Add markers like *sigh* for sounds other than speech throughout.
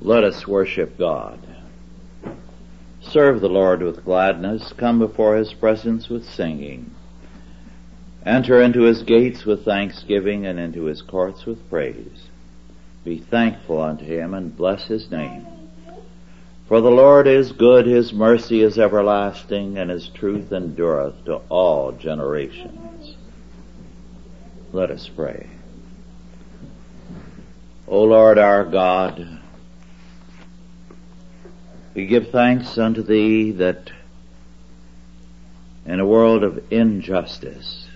Let us worship God. Serve the Lord with gladness. Come before His presence with singing. Enter into His gates with thanksgiving and into His courts with praise. Be thankful unto Him and bless His name. For the Lord is good, His mercy is everlasting, and His truth endureth to all generations. Let us pray. O Lord our God, we give thanks unto Thee that in a world of injustice,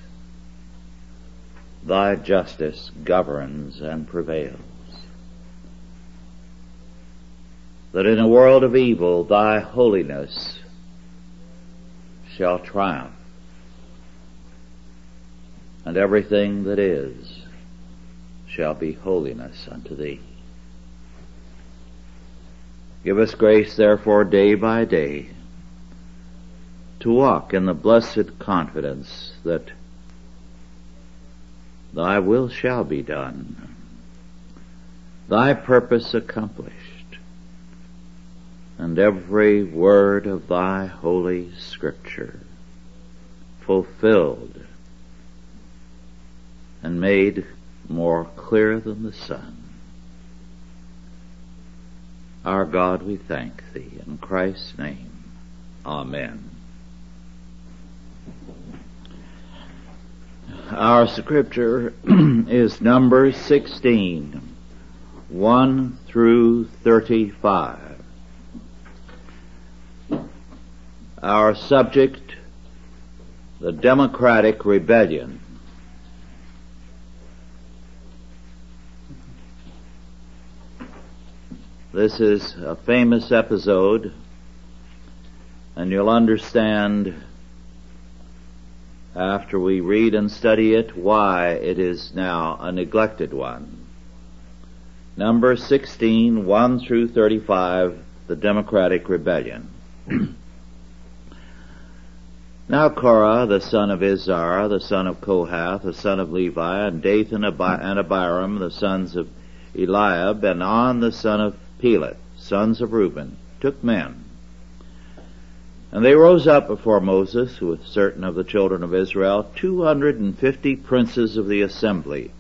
Thy justice governs and prevails. That in a world of evil, Thy holiness shall triumph, and everything that is shall be holiness unto thee. Give us grace, therefore, day by day, to walk in the blessed confidence that thy will shall be done, thy purpose accomplished, and every word of thy holy scripture fulfilled and made more clear than the sun. Our God, we thank thee in Christ's name. Amen. Our scripture *clears throat* is Numbers 16, 1 through 35. Our subject, the Democratic Rebellion. This is a famous episode, and you'll understand after we read and study it why it is now a neglected one. Number 16, 1 through 35, the Democratic Rebellion. *clears throat* now Korah, the son of Izhar, the son of Kohath, the son of Levi, and Dathan and Abiram, the sons of Eliab, and On, the son of Peleth, sons of Reuben, took men. And they rose up before Moses with certain of the children of Israel, two hundred and fifty princes of the assembly,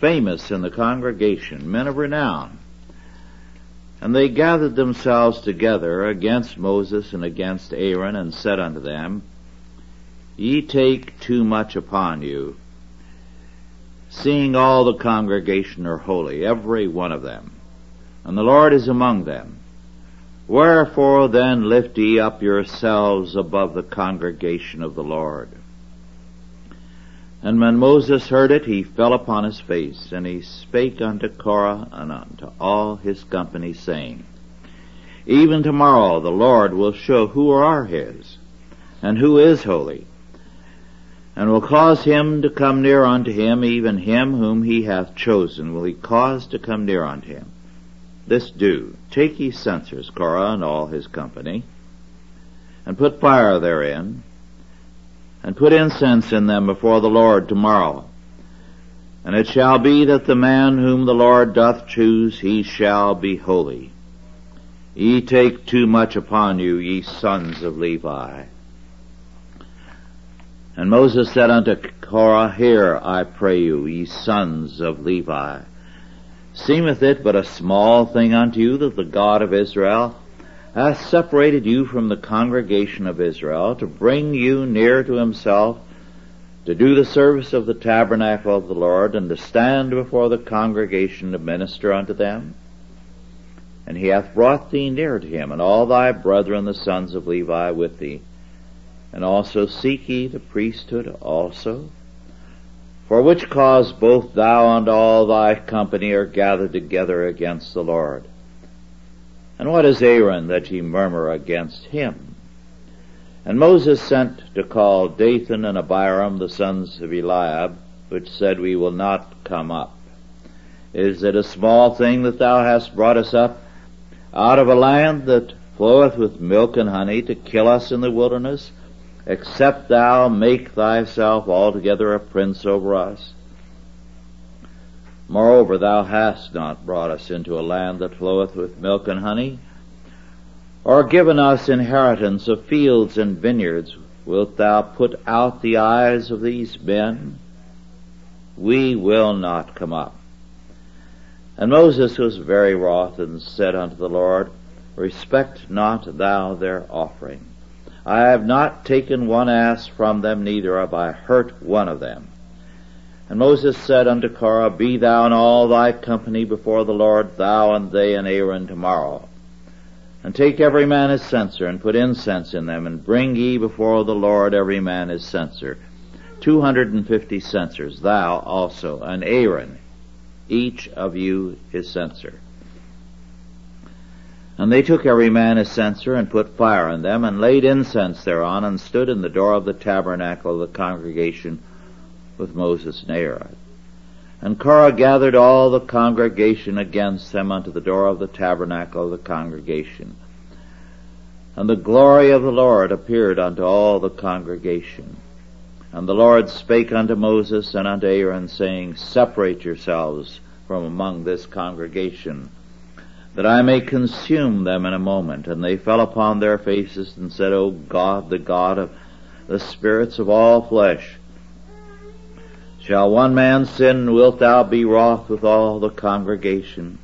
famous in the congregation, men of renown. And they gathered themselves together against Moses and against Aaron, and said unto them, Ye take too much upon you, seeing all the congregation are holy, every one of them and the Lord is among them. Wherefore then lift ye up yourselves above the congregation of the Lord. And when Moses heard it, he fell upon his face, and he spake unto Korah and unto all his company, saying, Even tomorrow the Lord will show who are his, and who is holy, and will cause him to come near unto him, even him whom he hath chosen will he cause to come near unto him. This do, take ye censers, Korah and all his company, and put fire therein, and put incense in them before the Lord tomorrow. And it shall be that the man whom the Lord doth choose, he shall be holy. Ye take too much upon you, ye sons of Levi. And Moses said unto Korah, Hear, I pray you, ye sons of Levi. Seemeth it but a small thing unto you that the God of Israel hath separated you from the congregation of Israel to bring you near to himself to do the service of the tabernacle of the Lord and to stand before the congregation to minister unto them? And he hath brought thee near to him and all thy brethren the sons of Levi with thee. And also seek ye the priesthood also? For which cause both thou and all thy company are gathered together against the Lord. And what is Aaron that ye murmur against him? And Moses sent to call Dathan and Abiram, the sons of Eliab, which said, We will not come up. Is it a small thing that thou hast brought us up out of a land that floweth with milk and honey to kill us in the wilderness? Except thou make thyself altogether a prince over us. Moreover, thou hast not brought us into a land that floweth with milk and honey, or given us inheritance of fields and vineyards. Wilt thou put out the eyes of these men? We will not come up. And Moses was very wroth and said unto the Lord, Respect not thou their offering. I have not taken one ass from them, neither have I hurt one of them. And Moses said unto Korah, Be thou and all thy company before the Lord, thou and they and Aaron tomorrow. And take every man his censer, and put incense in them, and bring ye before the Lord every man his censer. Two hundred and fifty censers, thou also, and Aaron, each of you his censer. And they took every man his censer, and put fire in them, and laid incense thereon, and stood in the door of the tabernacle of the congregation with Moses and Aaron. And Korah gathered all the congregation against them unto the door of the tabernacle of the congregation. And the glory of the Lord appeared unto all the congregation. And the Lord spake unto Moses and unto Aaron, saying, Separate yourselves from among this congregation, that I may consume them in a moment. And they fell upon their faces and said, O God, the God of the spirits of all flesh, Shall one man sin, wilt thou be wroth with all the congregation?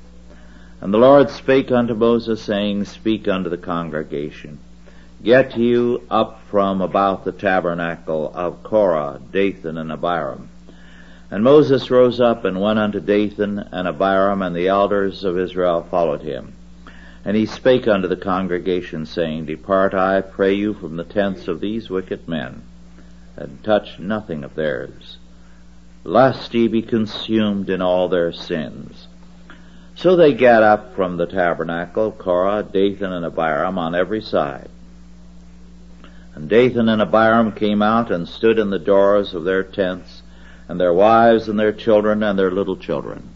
And the Lord spake unto Moses, saying, Speak unto the congregation. Get you up from about the tabernacle of Korah, Dathan, and Abiram. And Moses rose up and went unto Dathan and Abiram, and the elders of Israel followed him. And he spake unto the congregation, saying, Depart, I pray you, from the tents of these wicked men, and touch nothing of theirs lest ye be consumed in all their sins. So they gat up from the tabernacle, Korah, Dathan, and Abiram on every side. And Dathan and Abiram came out and stood in the doors of their tents, and their wives and their children and their little children.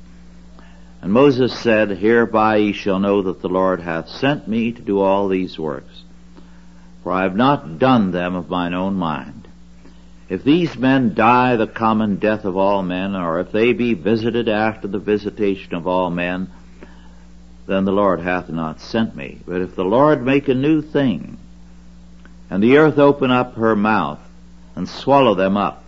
And Moses said, Hereby ye shall know that the Lord hath sent me to do all these works. For I have not done them of mine own mind. If these men die the common death of all men, or if they be visited after the visitation of all men, then the Lord hath not sent me. But if the Lord make a new thing, and the earth open up her mouth, and swallow them up,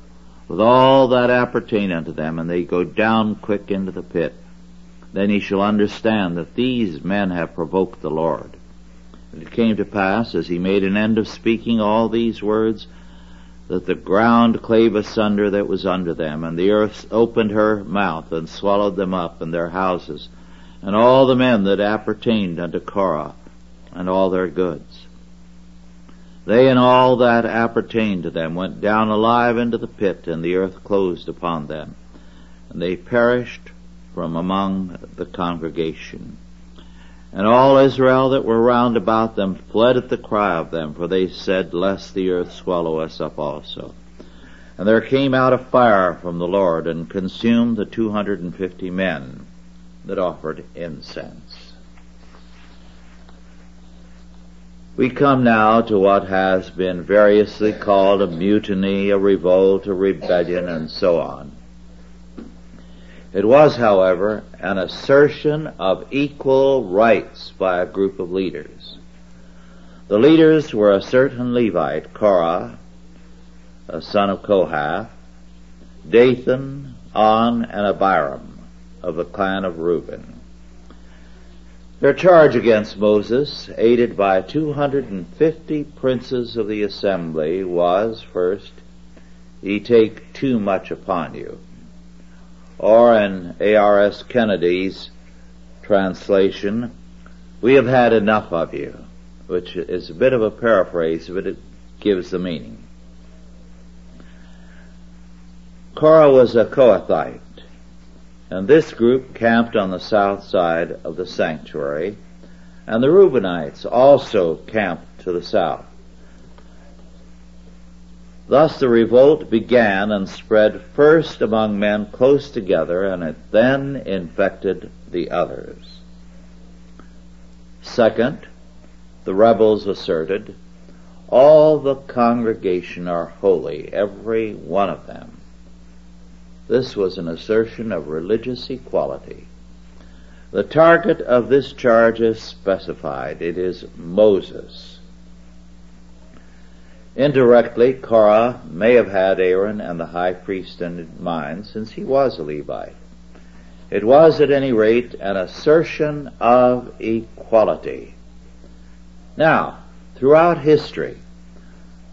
with all that appertain unto them, and they go down quick into the pit, then ye shall understand that these men have provoked the Lord. And it came to pass, as he made an end of speaking all these words, that the ground clave asunder that was under them, and the earth opened her mouth and swallowed them up and their houses, and all the men that appertained unto Korah, and all their goods. They and all that appertained to them went down alive into the pit, and the earth closed upon them, and they perished from among the congregation. And all Israel that were round about them fled at the cry of them, for they said, Lest the earth swallow us up also. And there came out a fire from the Lord and consumed the two hundred and fifty men that offered incense. We come now to what has been variously called a mutiny, a revolt, a rebellion, and so on. It was, however, an assertion of equal rights by a group of leaders. The leaders were a certain Levite, Korah, a son of Kohath, Dathan, On, and Abiram of the clan of Reuben. Their charge against Moses, aided by 250 princes of the assembly, was, first, ye take too much upon you or in A.R.S. Kennedy's translation, we have had enough of you, which is a bit of a paraphrase, but it gives the meaning. Korah was a Kohathite, and this group camped on the south side of the sanctuary, and the Reubenites also camped to the south. Thus the revolt began and spread first among men close together, and it then infected the others. Second, the rebels asserted, all the congregation are holy, every one of them. This was an assertion of religious equality. The target of this charge is specified. It is Moses. Indirectly, Korah may have had Aaron and the high priest in mind since he was a Levite. It was at any rate an assertion of equality. Now, throughout history,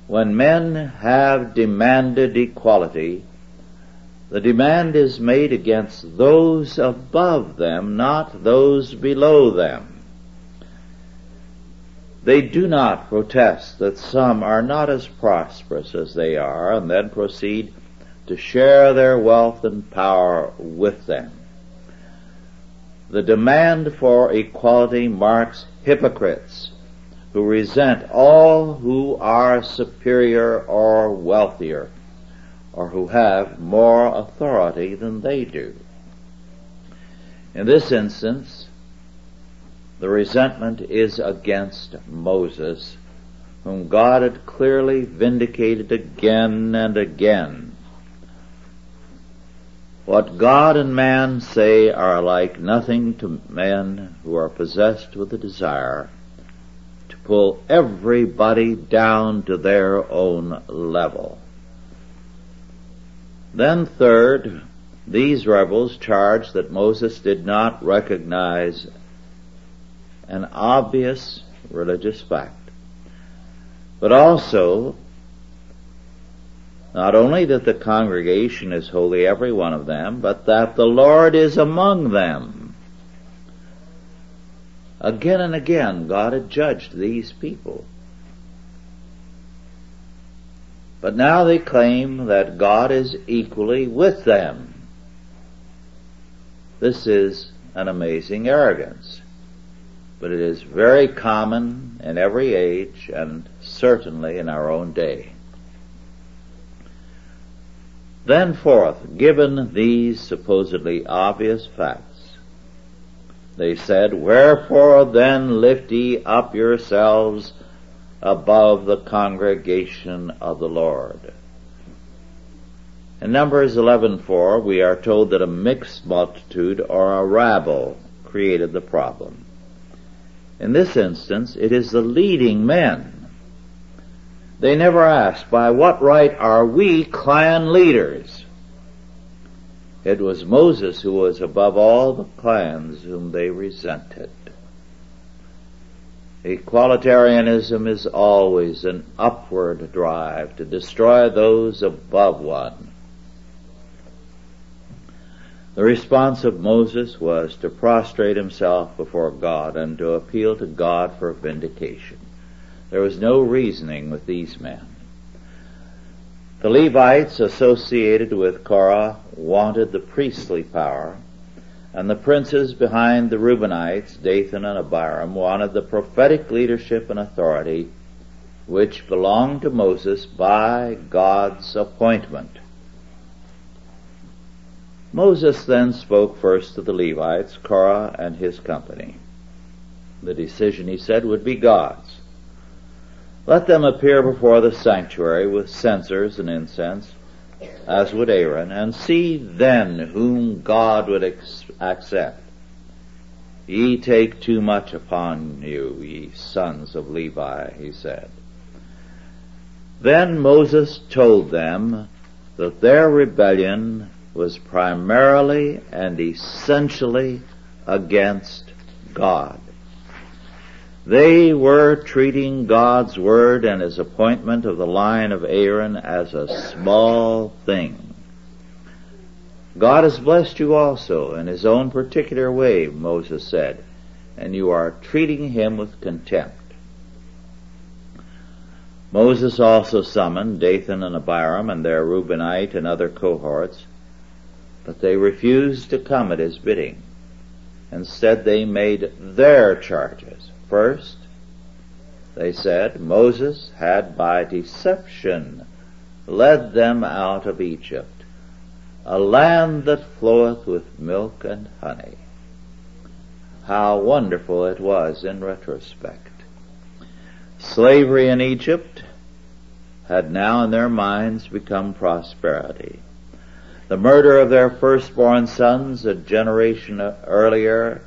when men have demanded equality, the demand is made against those above them, not those below them. They do not protest that some are not as prosperous as they are and then proceed to share their wealth and power with them. The demand for equality marks hypocrites who resent all who are superior or wealthier or who have more authority than they do. In this instance, the resentment is against Moses, whom God had clearly vindicated again and again. What God and man say are alike nothing to men who are possessed with a desire to pull everybody down to their own level. Then third, these rebels charged that Moses did not recognize an obvious religious fact, but also not only that the congregation is holy, every one of them, but that the Lord is among them. Again and again, God had judged these people. But now they claim that God is equally with them. This is an amazing arrogance. But it is very common in every age and certainly in our own day. Then fourth, given these supposedly obvious facts, they said, Wherefore then lift ye up yourselves above the congregation of the Lord. In Numbers 11:4, we are told that a mixed multitude or a rabble created the problem. In this instance, it is the leading men. They never asked, by what right are we clan leaders? It was Moses who was above all the clans whom they resented. Equalitarianism is always an upward drive to destroy those above one. The response of Moses was to prostrate himself before God and to appeal to God for vindication. There was no reasoning with these men. The Levites associated with Korah wanted the priestly power and the princes behind the Reubenites, Dathan and Abiram, wanted the prophetic leadership and authority which belonged to Moses by God's appointment. Moses then spoke first to the Levites, Korah and his company. The decision, he said, would be God's. Let them appear before the sanctuary with censers and incense, as would Aaron, and see then whom God would ex- accept. Ye take too much upon you, ye sons of Levi, he said. Then Moses told them that their rebellion was primarily and essentially against God. They were treating God's word and his appointment of the line of Aaron as a small thing. God has blessed you also in his own particular way, Moses said, and you are treating him with contempt. Moses also summoned Dathan and Abiram and their Reubenite and other cohorts, but they refused to come at his bidding. Instead, they made their charges. First, they said, Moses had by deception led them out of Egypt, a land that floweth with milk and honey. How wonderful it was in retrospect. Slavery in Egypt had now in their minds become prosperity. the murder of their firstborn sons a generation earlier,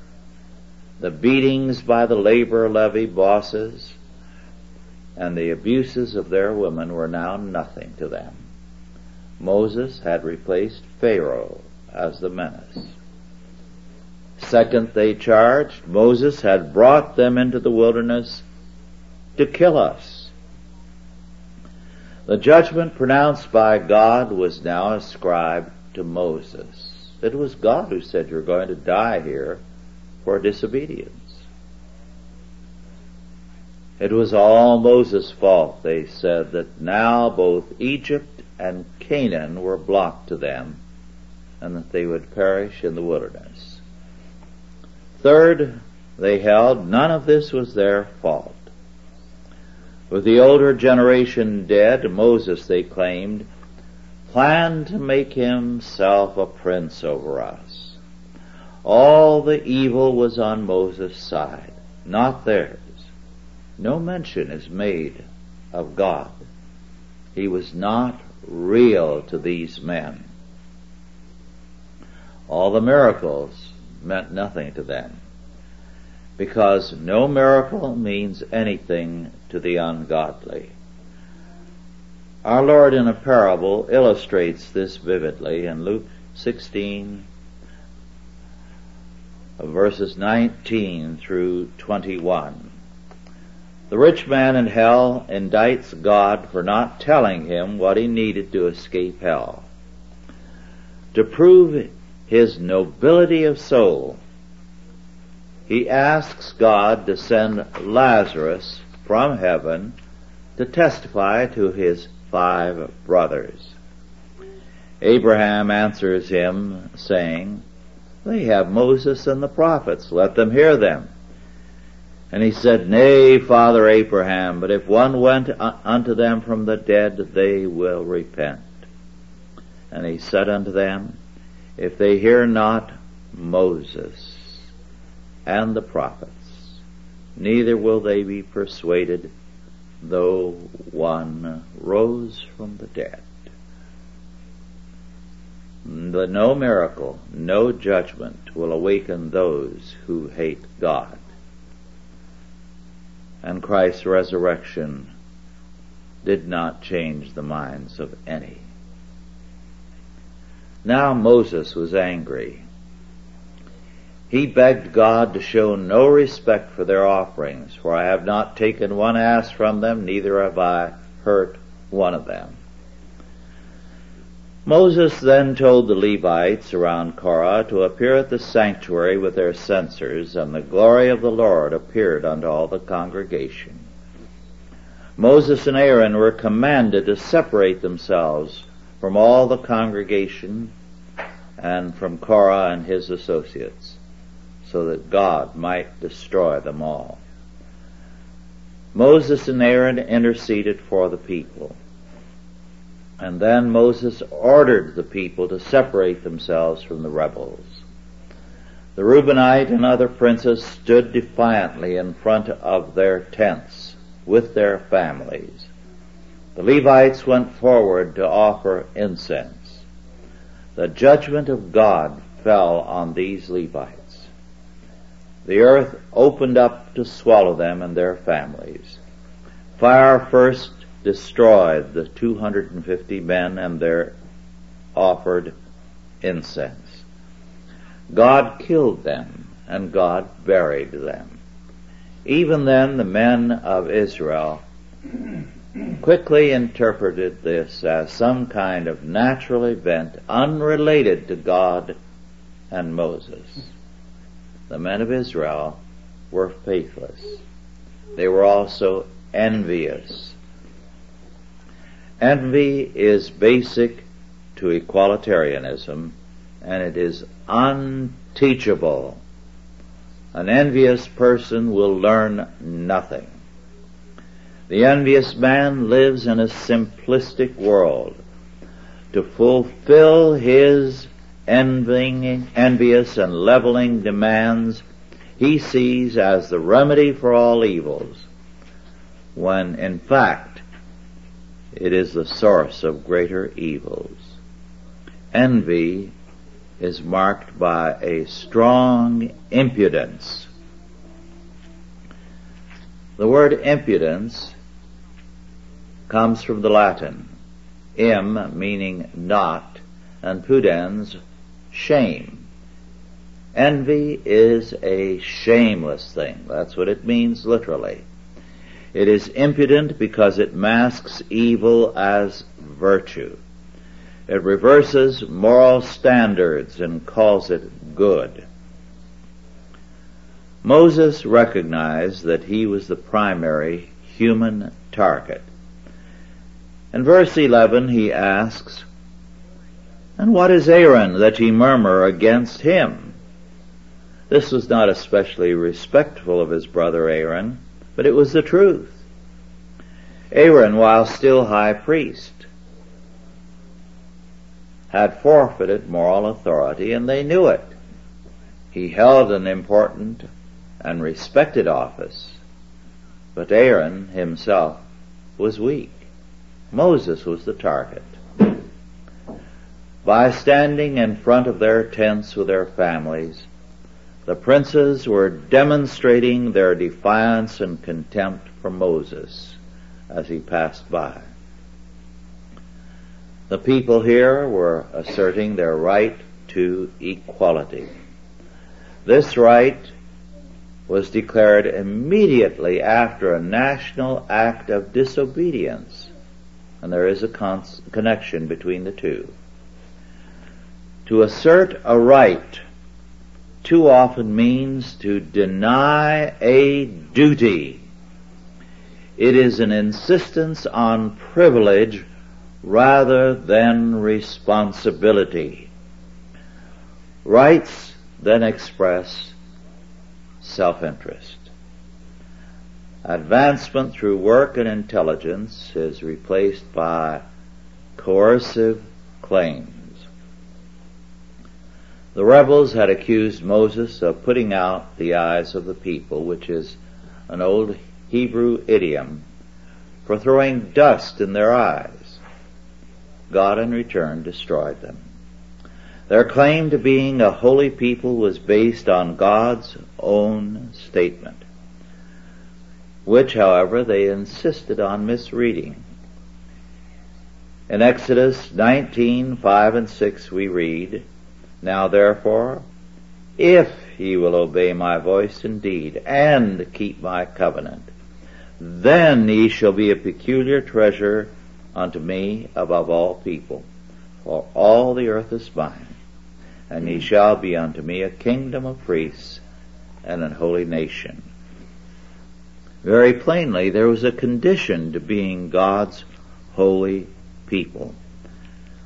the beatings by the labor levy bosses, and the abuses of their women were now nothing to them. Moses had replaced Pharaoh as the menace. Second, they charged, Moses had brought them into the wilderness to kill us. The judgment pronounced by God was now ascribed to Moses. It was God who said you're going to die here for disobedience. It was all Moses' fault, they said, that now both Egypt and Canaan were blocked to them and that they would perish in the wilderness. Third, they held none of this was their fault. With the older generation dead, Moses, they claimed, planned to make himself a prince over us. All the evil was on Moses' side, not theirs. No mention is made of God. He was not real to these men. All the miracles meant nothing to them because no miracle means anything to the ungodly. Our Lord in a parable illustrates this vividly in Luke 16 verses 19 through 21. The rich man in hell indicts God for not telling him what he needed to escape hell. To prove his nobility of soul, he asks God to send Lazarus from heaven to testify to his five brothers. Abraham answers him saying, they have Moses and the prophets, let them hear them. And he said, Nay, Father Abraham, but if one went unto them from the dead, they will repent. And he said unto them, If they hear not Moses and the prophets, neither will they be persuaded, though one rose from the dead. But no miracle, no judgment will awaken those who hate God. And Christ's resurrection did not change the minds of any. Now Moses was angry he begged God to show no respect for their offerings, for I have not taken one ass from them, neither have I hurt one of them. Moses then told the Levites around Korah to appear at the sanctuary with their censers, and the glory of the Lord appeared unto all the congregation. Moses and Aaron were commanded to separate themselves from all the congregation and from Korah and his associates so that God might destroy them all. Moses and Aaron interceded for the people. And then Moses ordered the people to separate themselves from the rebels. The Reubenite and other princes stood defiantly in front of their tents with their families. The Levites went forward to offer incense. The judgment of God fell on these Levites the earth opened up to swallow them and their families. Fire first destroyed the 250 men and their offered incense. God killed them and God buried them. Even then the men of Israel quickly interpreted this as some kind of natural event unrelated to God and Moses the men of Israel were faithless. They were also envious. Envy is basic to equalitarianism and it is unteachable. An envious person will learn nothing. The envious man lives in a simplistic world. To fulfill his envying, envious and leveling demands he sees as the remedy for all evils, when in fact it is the source of greater evils. envy is marked by a strong impudence. The word impudence comes from the Latin, im meaning not, and pudens, shame. Envy is a shameless thing. That's what it means literally. It is impudent because it masks evil as virtue. It reverses moral standards and calls it good. Moses recognized that he was the primary human target. In verse 11 he asks, And what is Aaron that ye murmur against him? This was not especially respectful of his brother Aaron, but it was the truth. Aaron, while still high priest, had forfeited moral authority and they knew it. He held an important and respected office, but Aaron himself was weak. Moses was the target. By standing in front of their tents with their families, the princes were demonstrating their defiance and contempt for Moses as he passed by. The people here were asserting their right to equality. This right was declared immediately after a national act of disobedience, and there is a con- connection between the two. To assert a right too often means to deny a duty. It is an insistence on privilege rather than responsibility. Rights then express self-interest. Advancement through work and intelligence is replaced by coercive claims. The rebels had accused Moses of putting out the eyes of the people, which is an old Hebrew idiom for throwing dust in their eyes. God in return destroyed them. Their claim to being a holy people was based on God's own statement, which, however, they insisted on misreading. In Exodus 19, 5 and 6 we read, Now therefore, if ye will obey my voice indeed, and keep my covenant, then ye shall be a peculiar treasure unto me above all people, for all the earth is mine, and ye shall be unto me a kingdom of priests and an holy nation. Very plainly, there was a condition to being God's holy people.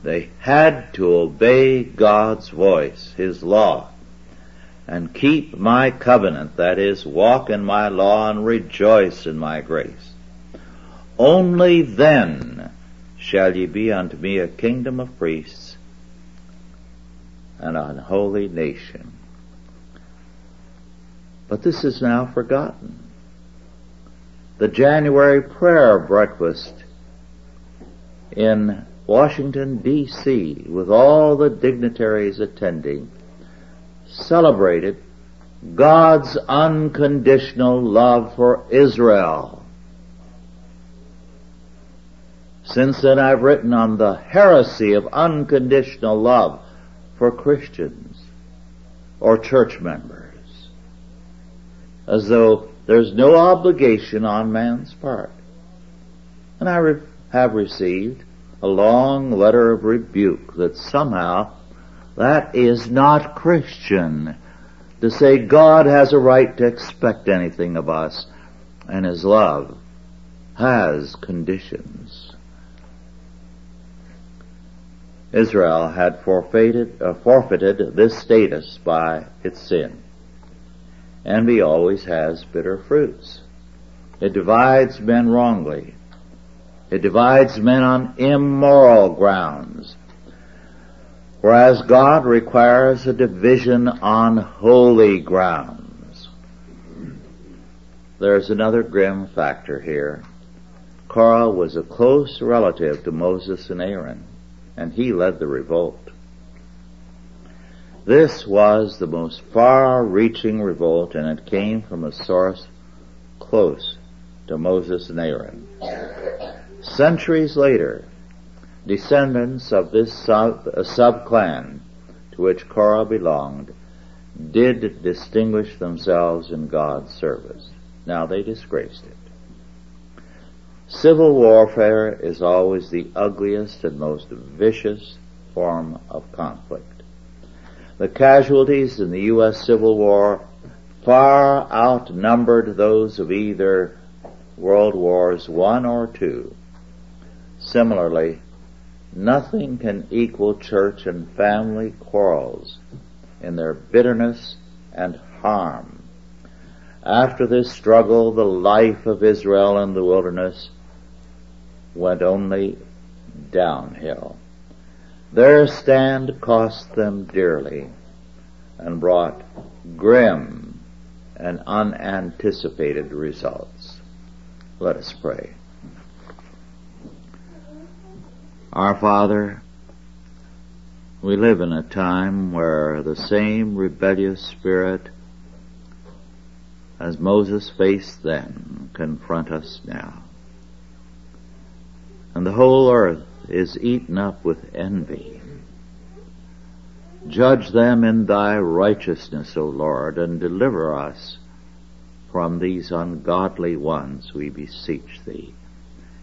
They had to obey God's voice, His law, and keep my covenant, that is, walk in my law and rejoice in my grace. Only then shall ye be unto me a kingdom of priests and an holy nation. But this is now forgotten. The January prayer breakfast in Washington D.C. with all the dignitaries attending celebrated God's unconditional love for Israel Since then I've written on the heresy of unconditional love for Christians or church members. As though there's no obligation on man's part. And I re- have received a long letter of rebuke that somehow that is not Christian. To say God has a right to expect anything of us and His love has conditions. Israel had forfeited, uh, forfeited this status by its sin. Envy always has bitter fruits. It divides men wrongly. It divides men on immoral grounds. Whereas God requires a division on holy grounds. There's another grim factor here. Korah was a close relative to Moses and Aaron and he led the revolt. This was the most far-reaching revolt and it came from a source close to Moses and Aaron. Centuries later, descendants of this sub, uh, sub-clan to which Korah belonged did distinguish themselves in God's service. Now they disgraced it. Civil warfare is always the ugliest and most vicious form of conflict. The casualties in the U.S. Civil War far outnumbered those of either World Wars I or II. Similarly, nothing can equal church and family quarrels in their bitterness and harm. After this struggle, the life of Israel in the wilderness went only downhill. Their stand cost them dearly and brought grim and unanticipated results. Let us pray. Our Father, we live in a time where the same rebellious spirit as Moses faced then confront us now. And the whole earth is eaten up with envy. Judge them in thy righteousness, O Lord, and deliver us from these ungodly ones, we beseech thee.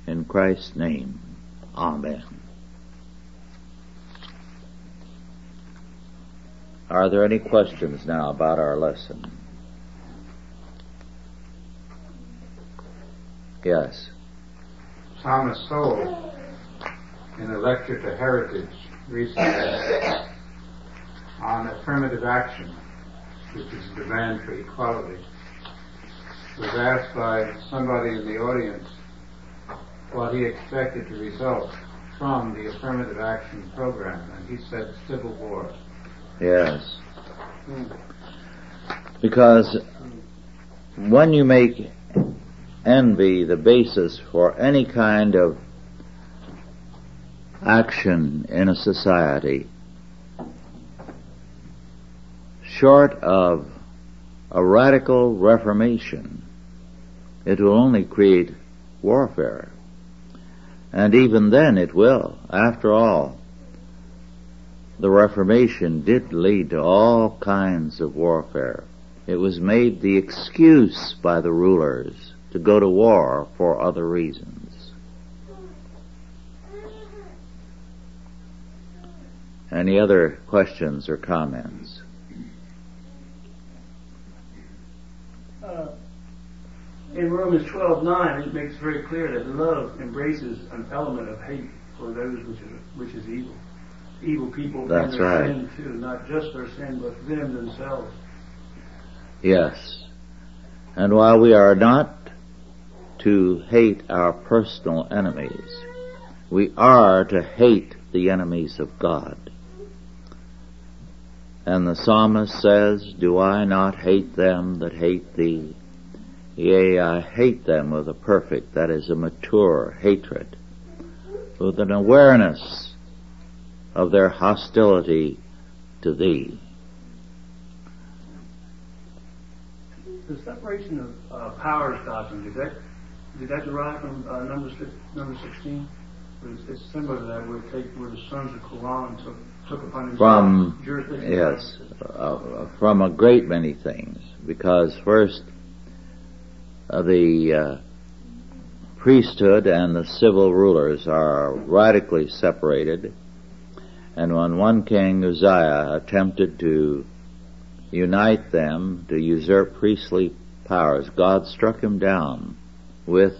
In Christ's name, Amen. Are there any questions now about our lesson? Yes. Thomas Sowell, in a lecture to Heritage recently on affirmative action, which is demand for equality, was asked by somebody in the audience what he expected to result from the affirmative action program, and he said civil war. Yes. Because when you make envy the basis for any kind of action in a society, short of a radical reformation, it will only create warfare. And even then it will. After all, the Reformation did lead to all kinds of warfare. It was made the excuse by the rulers to go to war for other reasons. Any other questions or comments? Uh, in Romans 12:9, it makes very clear that love embraces an element of hate for those which which is evil. Evil people That's and their right. sin too, not just their sin, but them themselves. Yes. And while we are not to hate our personal enemies, we are to hate the enemies of God. And the psalmist says, Do I not hate them that hate thee? Yea, I hate them with a perfect, that is a mature hatred, with an awareness of their hostility to thee. The separation of uh, powers doctrine, did that, did that derive from uh, number, six, number 16? It's, similar to that where, take, where the sons of Korah took, took upon themselves From, jurisdiction. yes, uh, from a great many things. Because first, uh, the uh, priesthood and the civil rulers are radically separated. And when one king, Uzziah, attempted to unite them to usurp priestly powers, God struck him down with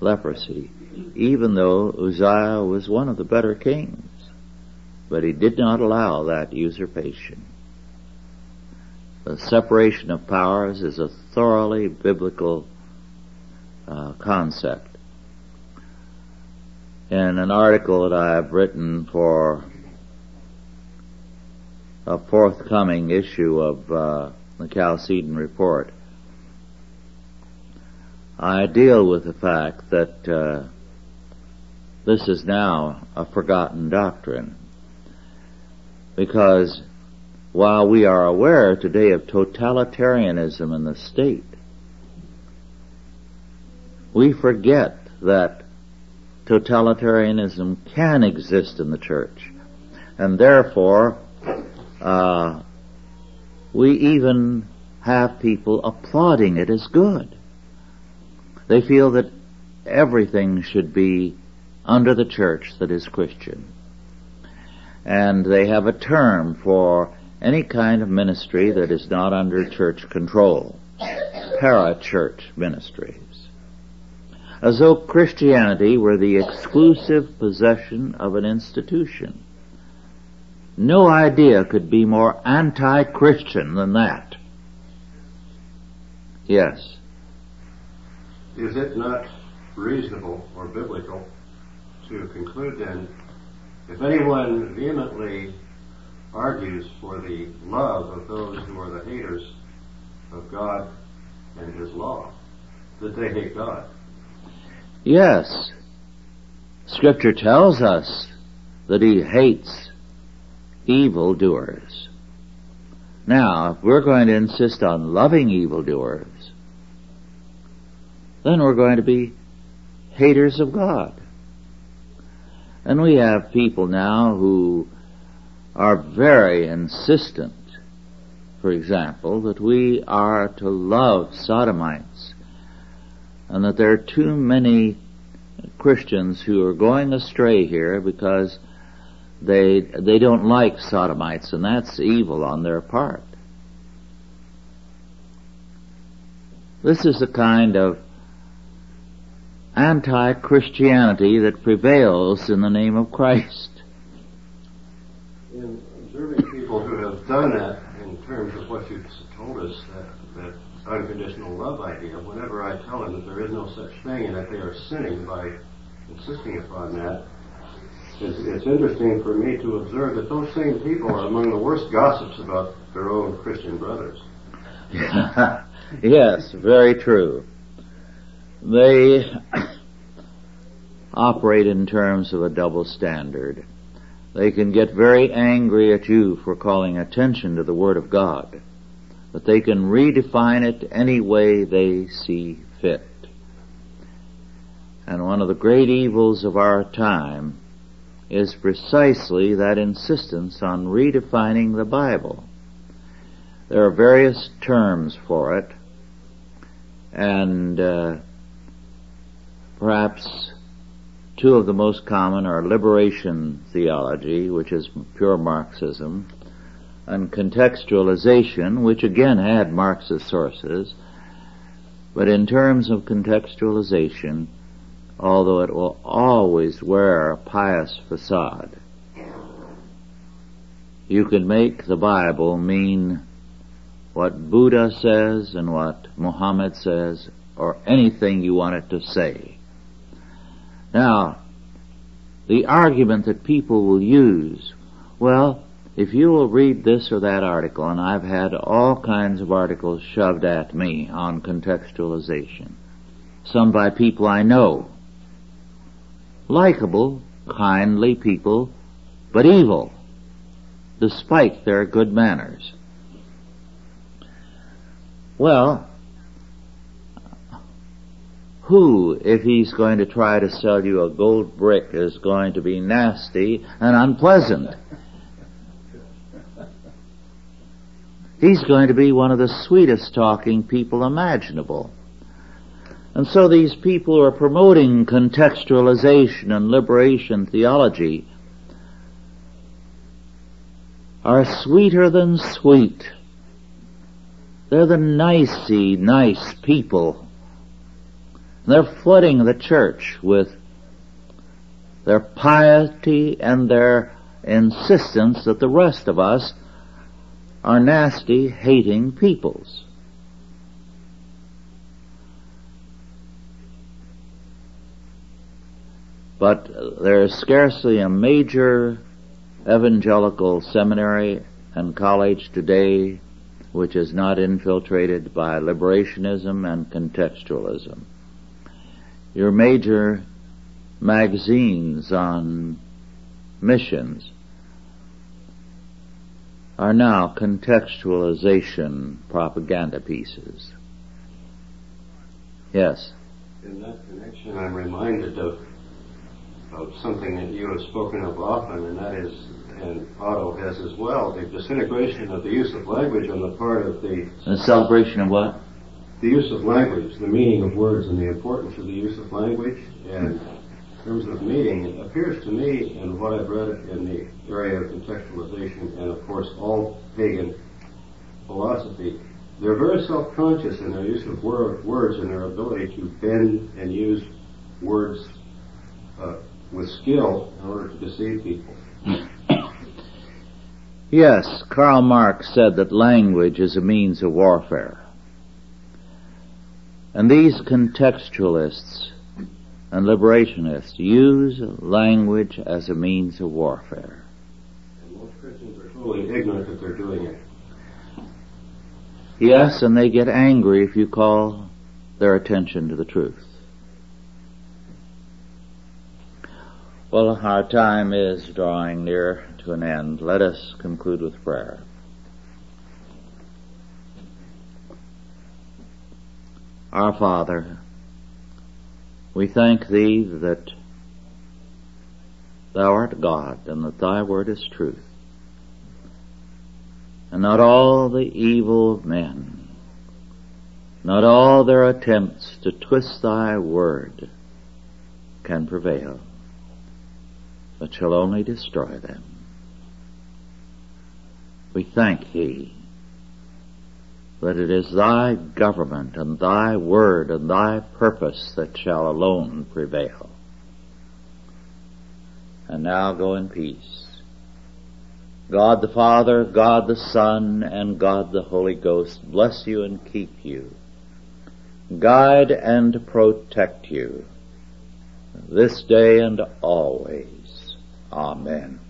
leprosy, even though Uzziah was one of the better kings. But he did not allow that usurpation. The separation of powers is a thoroughly biblical uh, concept. In an article that I have written for a forthcoming issue of uh, the Chalcedon Report, I deal with the fact that uh, this is now a forgotten doctrine because while we are aware today of totalitarianism in the state, we forget that totalitarianism can exist in the church. And therefore, uh, we even have people applauding it as good. They feel that everything should be under the church that is Christian. And they have a term for any kind of ministry that is not under church control. Para-church ministries. As though Christianity were the exclusive possession of an institution. No idea could be more anti-Christian than that. Yes. Is it not reasonable or biblical to conclude then, if anyone vehemently argues for the love of those who are the haters of God and His law, that they hate God? Yes. Scripture tells us that He hates evildoers. Now, if we're going to insist on loving evildoers, then we're going to be haters of God. And we have people now who are very insistent, for example, that we are to love sodomites and that there are too many Christians who are going astray here because they, they don't like sodomites and that's evil on their part. This is the kind of anti-Christianity that prevails in the name of Christ. In observing people who have done that in terms of what you've told us, that, that unconditional love idea, whenever I tell them that there is no such thing and that they are sinning by insisting upon that, it's, it's interesting for me to observe that those same people are among the worst gossips about their own Christian brothers. *laughs* yes, very true they *coughs* operate in terms of a double standard. They can get very angry at you for calling attention to the Word of God, but they can redefine it any way they see fit. And one of the great evils of our time is precisely that insistence on redefining the Bible. There are various terms for it, and uh, Perhaps two of the most common are liberation theology, which is pure Marxism, and contextualization, which again had Marxist sources, but in terms of contextualization, although it will always wear a pious facade, you can make the Bible mean what Buddha says and what Muhammad says, or anything you want it to say. Now, the argument that people will use, well, if you will read this or that article, and I've had all kinds of articles shoved at me on contextualization, some by people I know, likable, kindly people, but evil, despite their good manners. Well, who, if he's going to try to sell you a gold brick, is going to be nasty and unpleasant? He's going to be one of the sweetest talking people imaginable. And so these people who are promoting contextualization and liberation theology are sweeter than sweet. They're the nicey, nice people they're flooding the church with their piety and their insistence that the rest of us are nasty, hating peoples. But there is scarcely a major evangelical seminary and college today which is not infiltrated by liberationism and contextualism your major magazines on missions are now contextualization propaganda pieces. Yes. In that connection, I'm reminded of of something that you have spoken of often, and that is, and Otto has as well, the disintegration of the use of language on the part of the The celebration of what? the use of language, the meaning of words, and the importance of the use of language. And in terms of meaning, it appears to me, in what I've read in the area of contextualization, and of course all pagan philosophy, they're very self-conscious in their use of word, words and their ability to bend and use words uh, with skill in order to deceive people. *coughs* Yes, Karl Marx said that language is a means of warfare. And these contextualists and liberationists use language as a means of warfare. And most Christians are totally ignorant that they're doing it. Yes, and they get angry if you call their attention to the truth. Well, our time is drawing near to an end. Let us conclude with prayer. Our Father, we thank Thee that Thou art God and that Thy word is truth. And not all the evil of men, not all their attempts to twist Thy word can prevail, but shall only destroy them. We thank Thee that it is thy government and thy word and thy purpose that shall alone prevail. And now go in peace. God the Father, God the Son, and God the Holy Ghost bless you and keep you, guide and protect you this day and always. Amen.